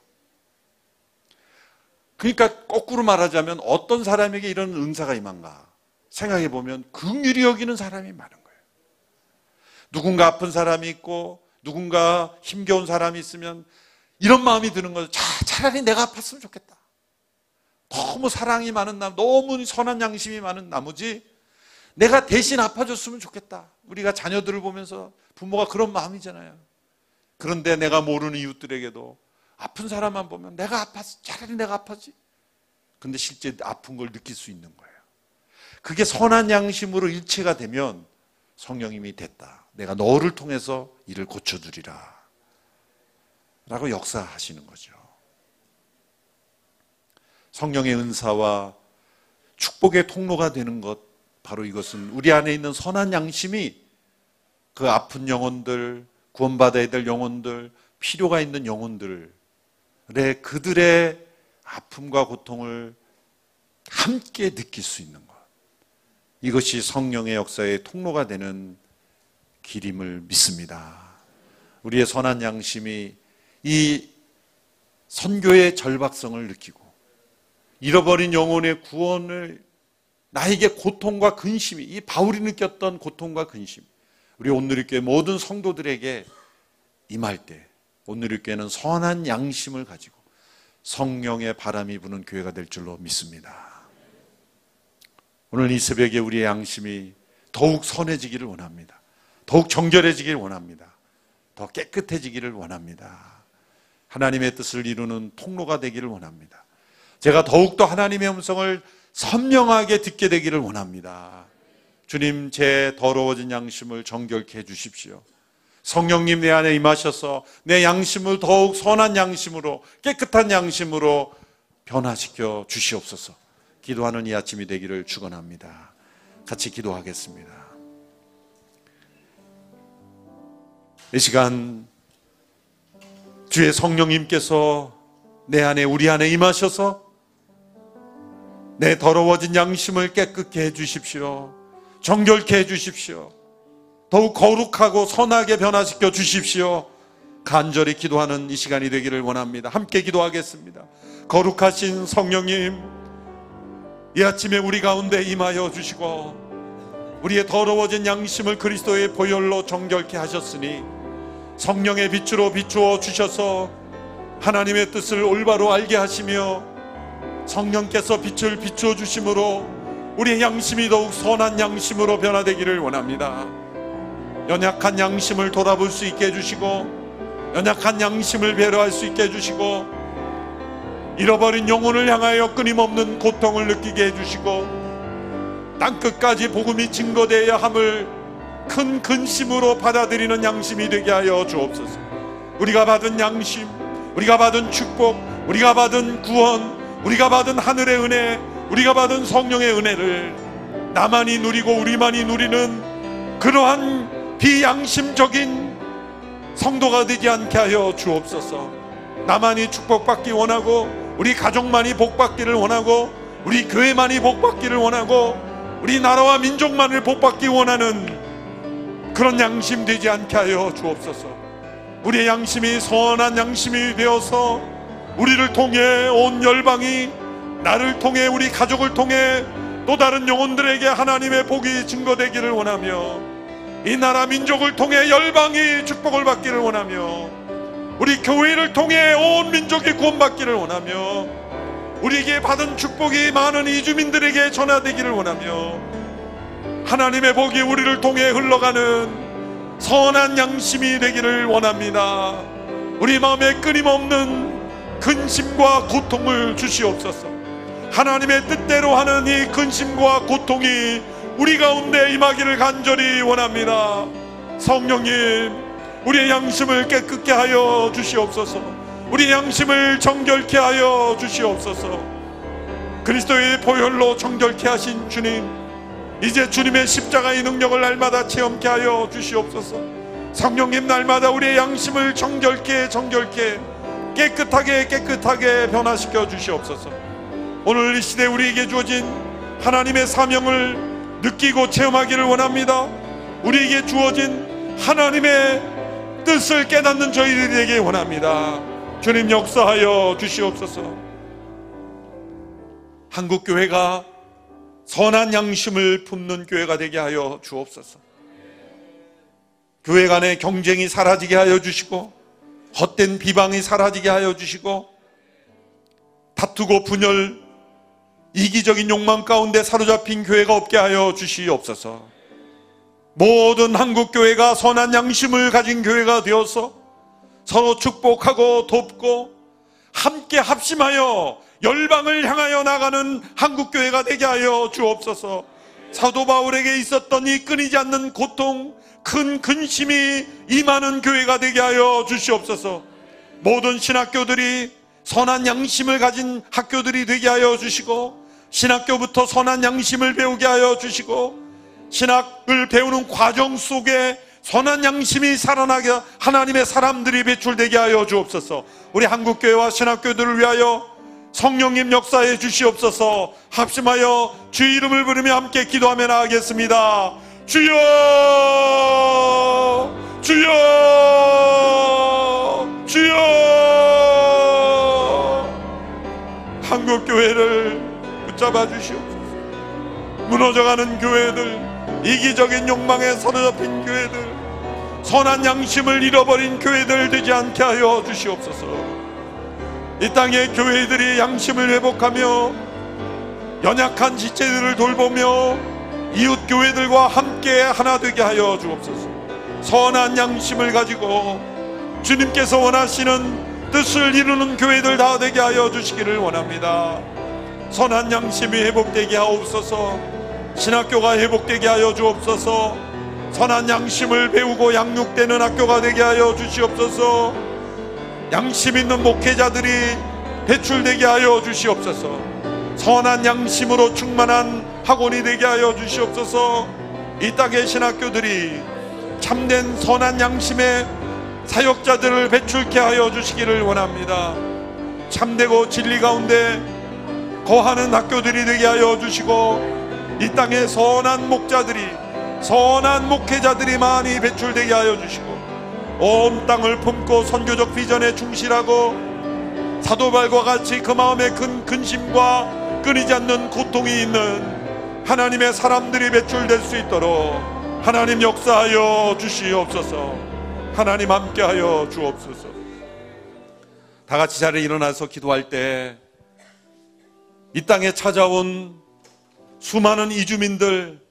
그러니까 거꾸로 말하자면 어떤 사람에게 이런 은사가 임한가 생각해 보면 긍휼히 여기는 사람이 많은 거예요. 누군가 아픈 사람이 있고 누군가 힘겨운 사람이 있으면 이런 마음이 드는 거죠. 차, 차라리 내가 아팠으면 좋겠다. 너무 사랑이 많은 나, 너무 선한 양심이 많은 나머지 내가 대신 아파줬으면 좋겠다. 우리가 자녀들을 보면서 부모가 그런 마음이잖아요. 그런데 내가 모르는 이웃들에게도 아픈 사람만 보면 내가 아팠어. 차라리 내가 아팠지. 근데 실제 아픈 걸 느낄 수 있는 거예요. 그게 선한 양심으로 일체가 되면 성령님이 됐다. 내가 너를 통해서 이를 고쳐주리라. 라고 역사하시는 거죠. 성령의 은사와 축복의 통로가 되는 것, 바로 이것은 우리 안에 있는 선한 양심이 그 아픈 영혼들, 구원받아야 될 영혼들, 필요가 있는 영혼들의 그들의 아픔과 고통을 함께 느낄 수 있는 것. 이것이 성령의 역사의 통로가 되는 길임을 믿습니다. 우리의 선한 양심이 이 선교의 절박성을 느끼고 잃어버린 영혼의 구원을 나에게 고통과 근심이 이 바울이 느꼈던 고통과 근심 우리 온누리교회 모든 성도들에게 임할 때 온누리교회는 선한 양심을 가지고 성령의 바람이 부는 교회가 될 줄로 믿습니다. 오늘 이 새벽에 우리의 양심이 더욱 선해지기를 원합니다. 더욱 정결해지기를 원합니다. 더 깨끗해지기를 원합니다. 하나님의 뜻을 이루는 통로가 되기를 원합니다. 제가 더욱더 하나님의 음성을 선명하게 듣게 되기를 원합니다. 주님, 제 더러워진 양심을 정결케 해 주십시오. 성령님 내 안에 임하셔서 내 양심을 더욱 선한 양심으로 깨끗한 양심으로 변화시켜 주시옵소서. 기도하는 이 아침이 되기를 축원합니다. 같이 기도하겠습니다. 이 시간 주의 성령님께서 내 안에 우리 안에 임하셔서 내 더러워진 양심을 깨끗게 해 주십시오. 정결케 해 주십시오. 더욱 거룩하고 선하게 변화시켜 주십시오. 간절히 기도하는 이 시간이 되기를 원합니다. 함께 기도하겠습니다. 거룩하신 성령님, 이 아침에 우리 가운데 임하여 주시고, 우리의 더러워진 양심을 그리스도의 보혈로 정결케 하셨으니, 성령의 빛으로 비추어 주셔서 하나님의 뜻을 올바로 알게 하시며, 성령께서 빛을 비추어 주심으로 우리의 양심이 더욱 선한 양심으로 변화되기를 원합니다. 연약한 양심을 돌아볼 수 있게 해주시고 연약한 양심을 배려할 수 있게 해주시고 잃어버린 영혼을 향하여 끊임없는 고통을 느끼게 해주시고 땅끝까지 복음이 증거되어야 함을 큰 근심으로 받아들이는 양심이 되게 하여 주옵소서 우리가 받은 양심 우리가 받은 축복 우리가 받은 구원 우리가 받은 하늘의 은혜 우리가 받은 성령의 은혜를 나만이 누리고 우리만이 누리는 그러한 비양심적인 성도가 되지 않게 하여 주옵소서. 나만이 축복받기 원하고 우리 가족만이 복받기를 원하고 우리 교회만이 복받기를 원하고 우리 나라와 민족만을 복받기 원하는 그런 양심 되지 않게 하여 주옵소서. 우리의 양심이 선한 양심이 되어서 우리를 통해 온 열방이 나를 통해 우리 가족을 통해 또 다른 영혼들에게 하나님의 복이 증거되기를 원하며 이 나라 민족을 통해 열방이 축복을 받기를 원하며 우리 교회를 통해 온 민족이 구원받기를 원하며 우리에게 받은 축복이 많은 이주민들에게 전하되기를 원하며 하나님의 복이 우리를 통해 흘러가는 선한 양심이 되기를 원합니다. 우리 마음에 끊임없는 근심과 고통을 주시옵소서. 하나님의 뜻대로 하는 이 근심과 고통이 우리 가운데 임하기를 간절히 원합니다. 성령님, 우리의 양심을 깨끗게 하여 주시옵소서. 우리 양심을 정결케 하여 주시옵소서. 그리스도의 보혈로 정결케 하신 주님, 이제 주님의 십자가의 능력을 날마다 체험케 하여 주시옵소서. 성령님 날마다 우리의 양심을 정결케 정결케 깨끗하게 깨끗하게 변화시켜 주시옵소서. 오늘 이 시대 우리에게 주어진 하나님의 사명을 느끼고 체험하기를 원합니다. 우리에게 주어진 하나님의 뜻을 깨닫는 저희들이 되기 원합니다. 주님 역사하여 주시옵소서. 한국 교회가 선한 양심을 품는 교회가 되게 하여 주옵소서. 교회 간의 경쟁이 사라지게 하여 주시고 헛된 비방이 사라지게 하여 주시고 다투고 분열 이기적인 욕망 가운데 사로잡힌 교회가 없게 하여 주시옵소서. 모든 한국 교회가 선한 양심을 가진 교회가 되어서 서로 축복하고 돕고 함께 합심하여 열방을 향하여 나가는 한국 교회가 되게 하여 주옵소서. 사도 바울에게 있었던 이 끊이지 않는 고통, 큰 근심이 임하는 교회가 되게 하여 주시옵소서. 모든 신학교들이 선한 양심을 가진 학교들이 되게 하여 주시고 신학교부터 선한 양심을 배우게 하여 주시고 신학을 배우는 과정 속에 선한 양심이 살아나게 하나님의 사람들이 배출되게 하여 주옵소서. 우리 한국교회와 신학교들을 위하여 성령님 역사해 주시옵소서. 합심하여 주 이름을 부르며 함께 기도하며 나가겠습니다. 주여! 주여! 주여! 한국교회를 붙잡아 주시옵소서. 무너져가는 교회들, 이기적인 욕망에 사로잡힌 교회들, 선한 양심을 잃어버린 교회들 되지 않게 하여 주시옵소서. 이 땅의 교회들이 양심을 회복하며 연약한 지체들을 돌보며 이웃 교회들과 함께 하나 되게 하여 주옵소서. 선한 양심을 가지고 주님께서 원하시는 뜻을 이루는 교회들 다 되게 하여 주시기를 원합니다. 선한 양심이 회복되게 하옵소서. 신학교가 회복되게 하여 주옵소서. 선한 양심을 배우고 양육되는 학교가 되게 하여 주시옵소서. 양심 있는 목회자들이 배출되게 하여 주시옵소서. 선한 양심으로 충만한 학원이 되게 하여 주시옵소서. 이 땅의 신학교들이 참된 선한 양심의 사역자들을 배출케 하여 주시기를 원합니다. 참되고 진리 가운데 거하는 학교들이 되게 하여 주시고 이 땅의 선한 목자들이 선한 목회자들이 많이 배출되게 하여 주시고 온 땅을 품고 선교적 비전에 충실하고 사도발과 같이 그 마음에 큰 근심과 끊이지 않는 고통이 있는 하나님의 사람들이 배출될 수 있도록 하나님 역사하여 주시옵소서 하나님 함께하여 주옵소서 다 같이 자리에 일어나서 기도할 때 이 땅에 찾아온 수많은 이주민들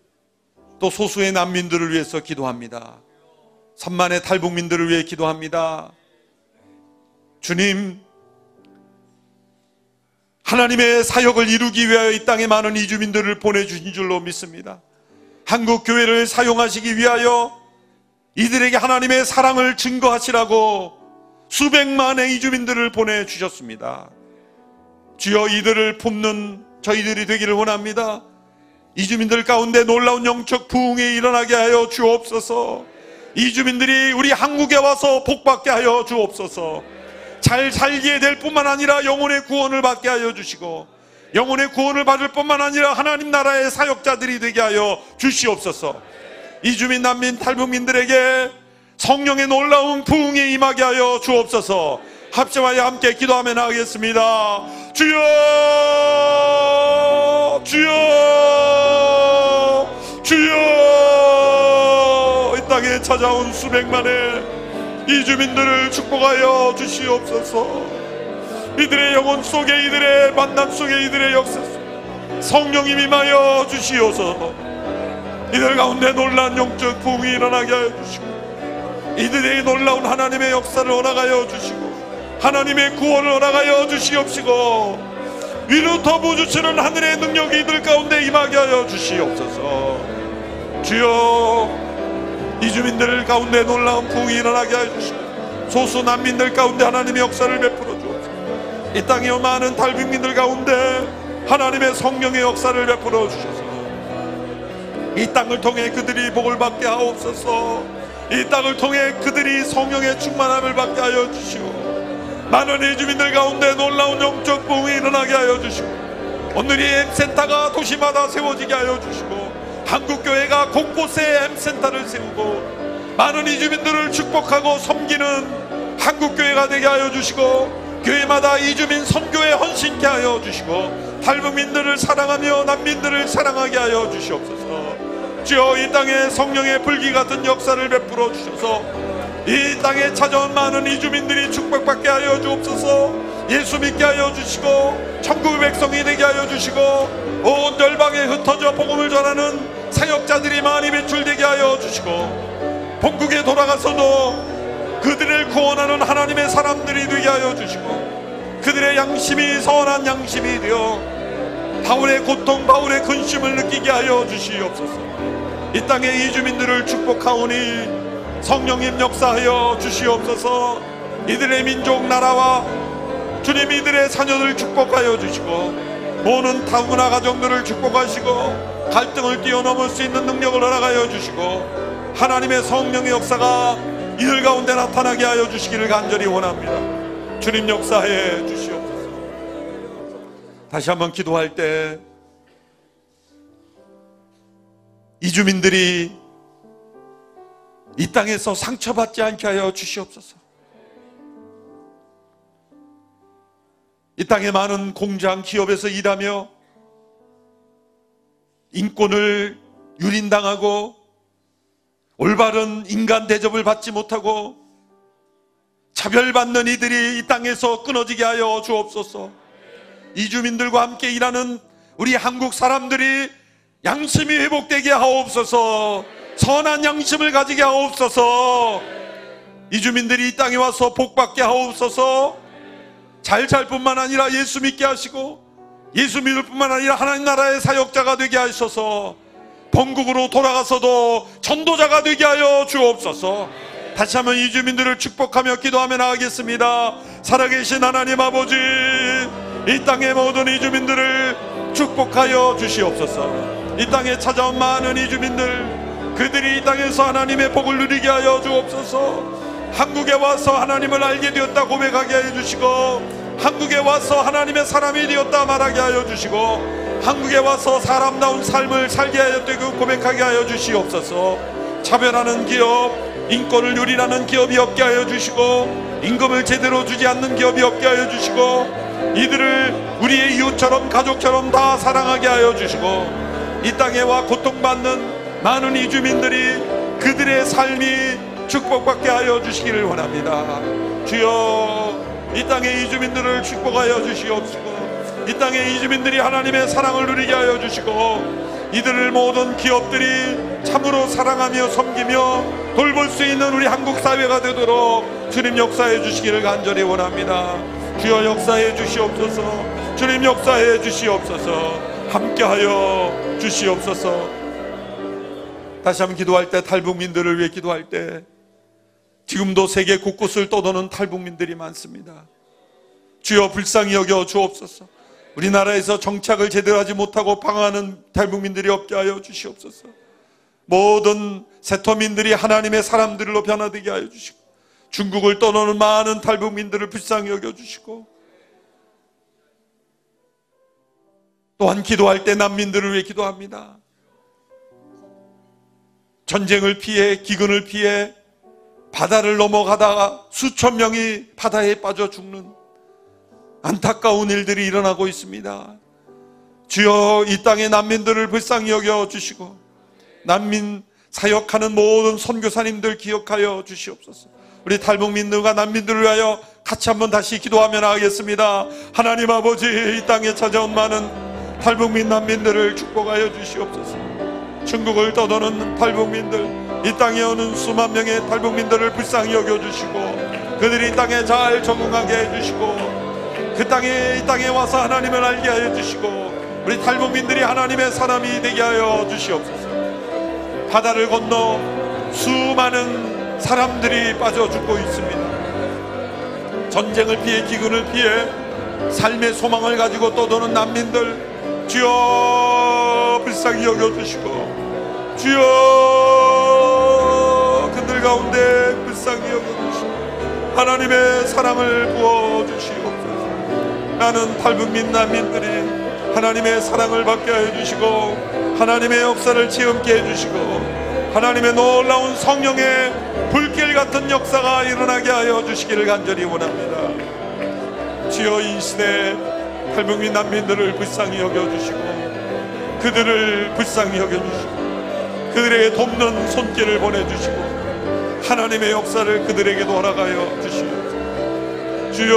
또 소수의 난민들을 위해서 기도합니다. 3만의 탈북민들을 위해 기도합니다. 주님, 하나님의 사역을 이루기 위하여 이 땅에 많은 이주민들을 보내주신 줄로 믿습니다. 한국 교회를 사용하시기 위하여 이들에게 하나님의 사랑을 증거하시라고 수백만의 이주민들을 보내주셨습니다. 주여 이들을 품는 저희들이 되기를 원합니다. 이주민들 가운데 놀라운 영적 부흥이 일어나게 하여 주옵소서. 이주민들이 우리 한국에 와서 복받게 하여 주옵소서. 잘 살게 될 뿐만 아니라 영혼의 구원을 받게 하여 주시고 영혼의 구원을 받을 뿐만 아니라 하나님 나라의 사역자들이 되게 하여 주시옵소서. 이주민 난민 탈북민들에게 성령의 놀라운 부흥이 임하게 하여 주옵소서. 합심하여 함께 기도하며 나가겠습니다. 주여! 주여! 찾아온 수백만의 이주민들을 축복하여 주시옵소서. 이들의 영혼 속에 이들의 만남 속에 이들의 역사 속에 성령이 임하여 주시옵소서. 이들 가운데 놀란 영적 부흥이 일어나게 하여 주시고 이들의 놀라운 하나님의 역사를 허락하여 주시고 하나님의 구원을 허락하여 주시옵시고 위로터 부주치는 하늘의 능력이 이들 가운데 임하게 하여 주시옵소서 주여 이 주민들 가운데 놀라운 부흥이 일어나게 하여 주시고 소수 난민들 가운데 하나님의 역사를 베풀어 주옵소서. 이 땅에 많은 탈북민들 가운데 하나님의 성령의 역사를 베풀어 주셔서 이 땅을 통해 그들이 복을 받게 하옵소서. 이 땅을 통해 그들이 성령의 충만함을 받게 하여 주시고 많은 이주민들 가운데 놀라운 영적 부흥이 일어나게 하여 주시고 오늘 이 M센터가 도시마다 세워지게 하여 주시고 한국교회가 곳곳에 M센터를 세우고 많은 이주민들을 축복하고 섬기는 한국교회가 되게 하여 주시고 교회마다 이주민 선교에 헌신케 하여 주시고 탈북민들을 사랑하며 난민들을 사랑하게 하여 주시옵소서. 주여 이 땅에 성령의 불기 같은 역사를 베풀어 주셔서 이 땅에 찾아온 많은 이주민들이 축복받게 하여 주옵소서 예수 믿게 하여 주시고 천국의 백성이 되게 하여 주시고 온 열방에 흩어져 복음을 전하는 사역자들이 많이 배출되게 하여 주시고 본국에 돌아가서도 그들을 구원하는 하나님의 사람들이 되게 하여 주시고 그들의 양심이 선한 양심이 되어 바울의 고통 바울의 근심을 느끼게 하여 주시옵소서. 이 땅의 이주민들을 축복하오니 성령님 역사하여 주시옵소서. 이들의 민족 나라와 주님 이들의 자녀들 축복하여 주시고 모든 타문화 가정들을 축복하시고 갈등을 뛰어넘을 수 있는 능력을 허락하여 주시고 하나님의 성령의 역사가 이들 가운데 나타나게 하여 주시기를 간절히 원합니다 주님 역사해 주시옵소서 다시 한번 기도할 때 이주민들이 이 땅에서 상처받지 않게 하여 주시옵소서. 이 땅에 많은 공장, 기업에서 일하며 인권을 유린당하고 올바른 인간 대접을 받지 못하고 차별받는 이들이 이 땅에서 끊어지게 하여 주옵소서. 이주민들과 함께 일하는 우리 한국 사람들이 양심이 회복되게 하옵소서. 선한 양심을 가지게 하옵소서. 이주민들이 이 땅에 와서 복받게 하옵소서. 잘잘 뿐만 아니라 예수 믿게 하시고 예수 믿을 뿐만 아니라 하나님 나라의 사역자가 되게 하셔서 본국으로 돌아가서도 전도자가 되게 하여 주옵소서. 다시 한번 이 주민들을 축복하며 기도하며 나가겠습니다. 살아계신 하나님 아버지, 이 땅의 모든 이 주민들을 축복하여 주시옵소서. 이 땅에 찾아온 많은 이 주민들, 그들이 이 땅에서 하나님의 복을 누리게 하여 주옵소서. 한국에 와서 하나님을 알게 되었다 고백하게 하여 주시고, 한국에 와서 하나님의 사람이 되었다 말하게 하여 주시고, 한국에 와서 사람다운 삶을 살게 하여 되고 고백하게 하여 주시옵소서. 차별하는 기업, 인권을 유린하는 기업이 없게 하여 주시고 임금을 제대로 주지 않는 기업이 없게 하여 주시고 이들을 우리의 이웃처럼 가족처럼 다 사랑하게 하여 주시고 이 땅에 와 고통받는 많은 이주민들이 그들의 삶이 축복받게 하여 주시기를 원합니다 주여 이 땅의 이주민들을 축복하여 주시옵시고 이 땅의 이주민들이 하나님의 사랑을 누리게 하여 주시고 이들을 모든 기업들이 참으로 사랑하며 섬기며 돌볼 수 있는 우리 한국 사회가 되도록 주님 역사해 주시기를 간절히 원합니다. 주여 역사해 주시옵소서. 주님 역사해 주시옵소서. 함께하여 주시옵소서. 다시 한번 기도할 때 탈북민들을 위해 기도할 때 지금도 세계 곳곳을 떠도는 탈북민들이 많습니다. 주여 불쌍히 여겨 주옵소서. 우리나라에서 정착을 제대로 하지 못하고 방황하는 탈북민들이 없게 하여 주시옵소서. 모든 세터민들이 하나님의 사람들로 변화되게 하여 주시고 중국을 떠나는 많은 탈북민들을 불쌍히 여겨 주시고 또한 기도할 때 난민들을 위해 기도합니다. 전쟁을 피해 기근을 피해 바다를 넘어가다가 수천 명이 바다에 빠져 죽는 안타까운 일들이 일어나고 있습니다. 주여 이 땅의 난민들을 불쌍히 여겨 주시고 난민 사역하는 모든 선교사님들 기억하여 주시옵소서. 우리 탈북 민들과 난민들을 위하여 같이 한번 다시 기도하며 나가겠습니다. 하나님 아버지 이 땅에 찾아온 많은 탈북민 난민들을 축복하여 주시옵소서. 중국을 떠도는 탈북민들 이 땅에 오는 수만 명의 탈북민들을 불쌍히 여겨주시고 그들이 이 땅에 잘 적응하게 해주시고 그 땅에 이 땅에 와서 하나님을 알게 하여 주시고 우리 탈북민들이 하나님의 사람이 되게 하여 주시옵소서. 바다를 건너 수많은 사람들이 빠져 죽고 있습니다. 전쟁을 피해 기근을 피해 삶의 소망을 가지고 떠도는 난민들 주여 불쌍히 여겨주시고 주여 가운데 불쌍히 여겨주시고 하나님의 사랑을 부어주시옵소서. 나는 탈북민 난민들이 하나님의 사랑을 받게 해주시고 하나님의 역사를 체험케 해주시고 하나님의 놀라운 성령의 불길 같은 역사가 일어나게 하여 주시기를 간절히 원합니다. 주여 이 시대 탈북민 난민들을 불쌍히 여겨주시고 그들을 불쌍히 여겨주시고 그들에게 돕는 손길을 보내주시고 하나님의 역사를 그들에게도 허락하여 주시옵소서. 주여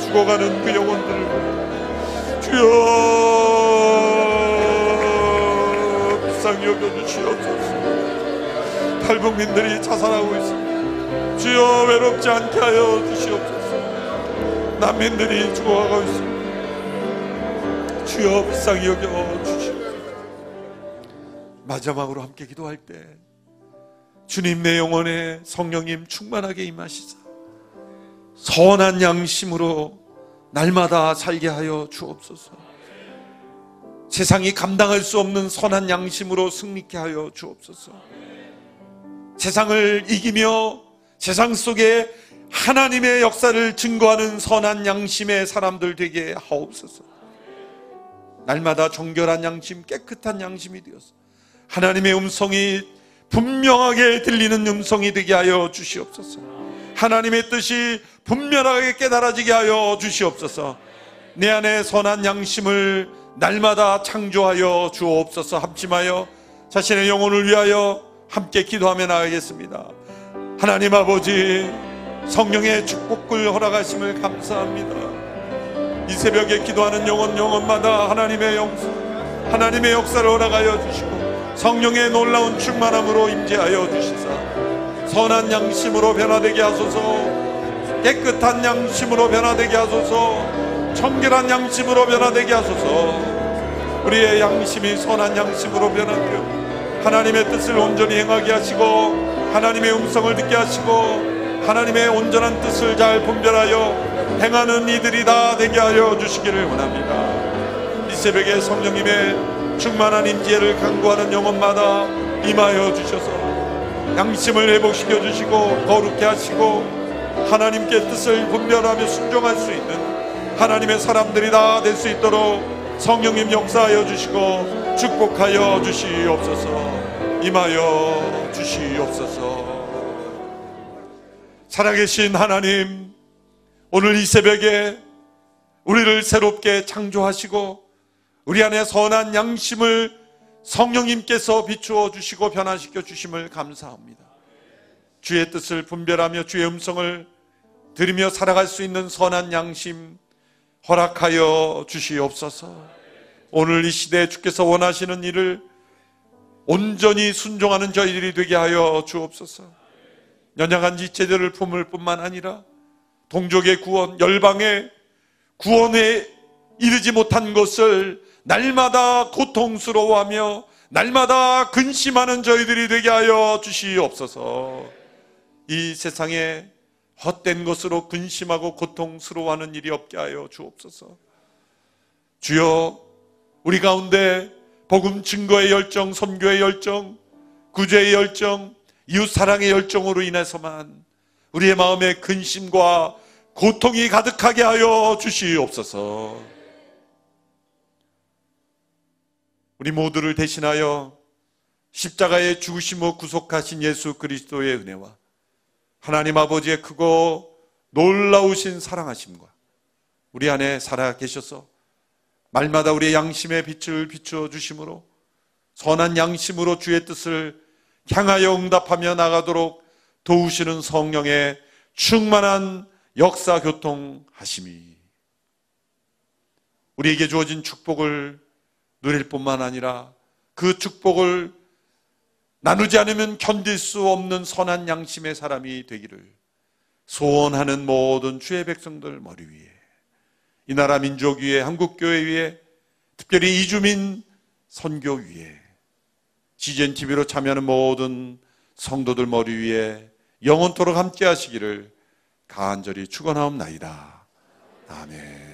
죽어가는 그 영혼들을 주여 불쌍히 여겨 주시옵소서. 탈북민들이 자살하고 있습니다. 주여 외롭지 않게 하여 주시옵소서. 난민들이 죽어가고 있습니다. 주여 불쌍히 여겨 주시옵소서. 마지막으로 함께 기도할 때 주님 내 영혼에 성령님 충만하게 임하시사 선한 양심으로 날마다 살게 하여 주옵소서. 세상이 감당할 수 없는 선한 양심으로 승리케 하여 주옵소서. 세상을 이기며 세상 속에 하나님의 역사를 증거하는 선한 양심의 사람들 되게 하옵소서. 날마다 정결한 양심, 깨끗한 양심이 되어서 하나님의 음성이 분명하게 들리는 음성이 되게 하여 주시옵소서. 하나님의 뜻이 분명하게 깨달아지게 하여 주시옵소서. 내 안에 선한 양심을 날마다 창조하여 주옵소서. 합심하여 자신의 영혼을 위하여 함께 기도하며 나가겠습니다. 하나님 아버지 성령의 축복을 허락하심을 감사합니다. 이 새벽에 기도하는 영혼 영혼마다 하나님의 영성, 하나님의 역사를 허락하여 주시고 성령의 놀라운 충만함으로 임재하여 주시사. 선한 양심으로 변화되게 하소서. 깨끗한 양심으로 변화되게 하소서. 청결한 양심으로 변화되게 하소서. 우리의 양심이 선한 양심으로 변화되어 하나님의 뜻을 온전히 행하게 하시고 하나님의 음성을 듣게 하시고 하나님의 온전한 뜻을 잘 분별하여 행하는 이들이 다 되게 하여 주시기를 원합니다. 이 새벽에 성령님의 충만한 임재를 강구하는 영혼마다 임하여 주셔서 양심을 회복시켜 주시고 거룩해 하시고 하나님께 뜻을 분별하며 순종할 수 있는 하나님의 사람들이 다 될 수 있도록 성령님 역사하여 주시고 축복하여 주시옵소서. 임하여 주시옵소서. 살아계신 하나님 오늘 이 새벽에 우리를 새롭게 창조하시고 우리 안에 선한 양심을 성령님께서 비추어 주시고 변화시켜 주심을 감사합니다. 주의 뜻을 분별하며 주의 음성을 들으며 살아갈 수 있는 선한 양심 허락하여 주시옵소서. 오늘 이 시대에 주께서 원하시는 일을 온전히 순종하는 저희들이 되게 하여 주옵소서. 연약한 지체들을 품을 뿐만 아니라 동족의 구원, 열방의 구원에 이르지 못한 것을 날마다 고통스러워하며 날마다 근심하는 저희들이 되게 하여 주시옵소서. 이 세상에 헛된 것으로 근심하고 고통스러워하는 일이 없게 하여 주옵소서. 주여, 우리 가운데 복음 증거의 열정, 선교의 열정, 구제의 열정, 이웃 사랑의 열정으로 인해서만 우리의 마음에 근심과 고통이 가득하게 하여 주시옵소서. 우리 모두를 대신하여 십자가에 죽으심을 구속하신 예수 그리스도의 은혜와 하나님 아버지의 크고 놀라우신 사랑하심과 우리 안에 살아 계셔서 말마다 우리의 양심의 빛을 비추어 주심으로 선한 양심으로 주의 뜻을 향하여 응답하며 나가도록 도우시는 성령의 충만한 역사 교통하심이 우리에게 주어진 축복을 누릴 뿐만 아니라 그 축복을 나누지 않으면 견딜 수 없는 선한 양심의 사람이 되기를 소원하는 모든 주의 백성들 머리 위에 이 나라 민족 위에 한국교회 위에 특별히 이주민 선교 위에 CGN TV로 참여하는 모든 성도들 머리 위에 영원토록 함께 하시기를 간절히 축원하옵나이다. 아멘.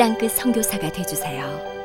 땅끝 선교사가 되주세요.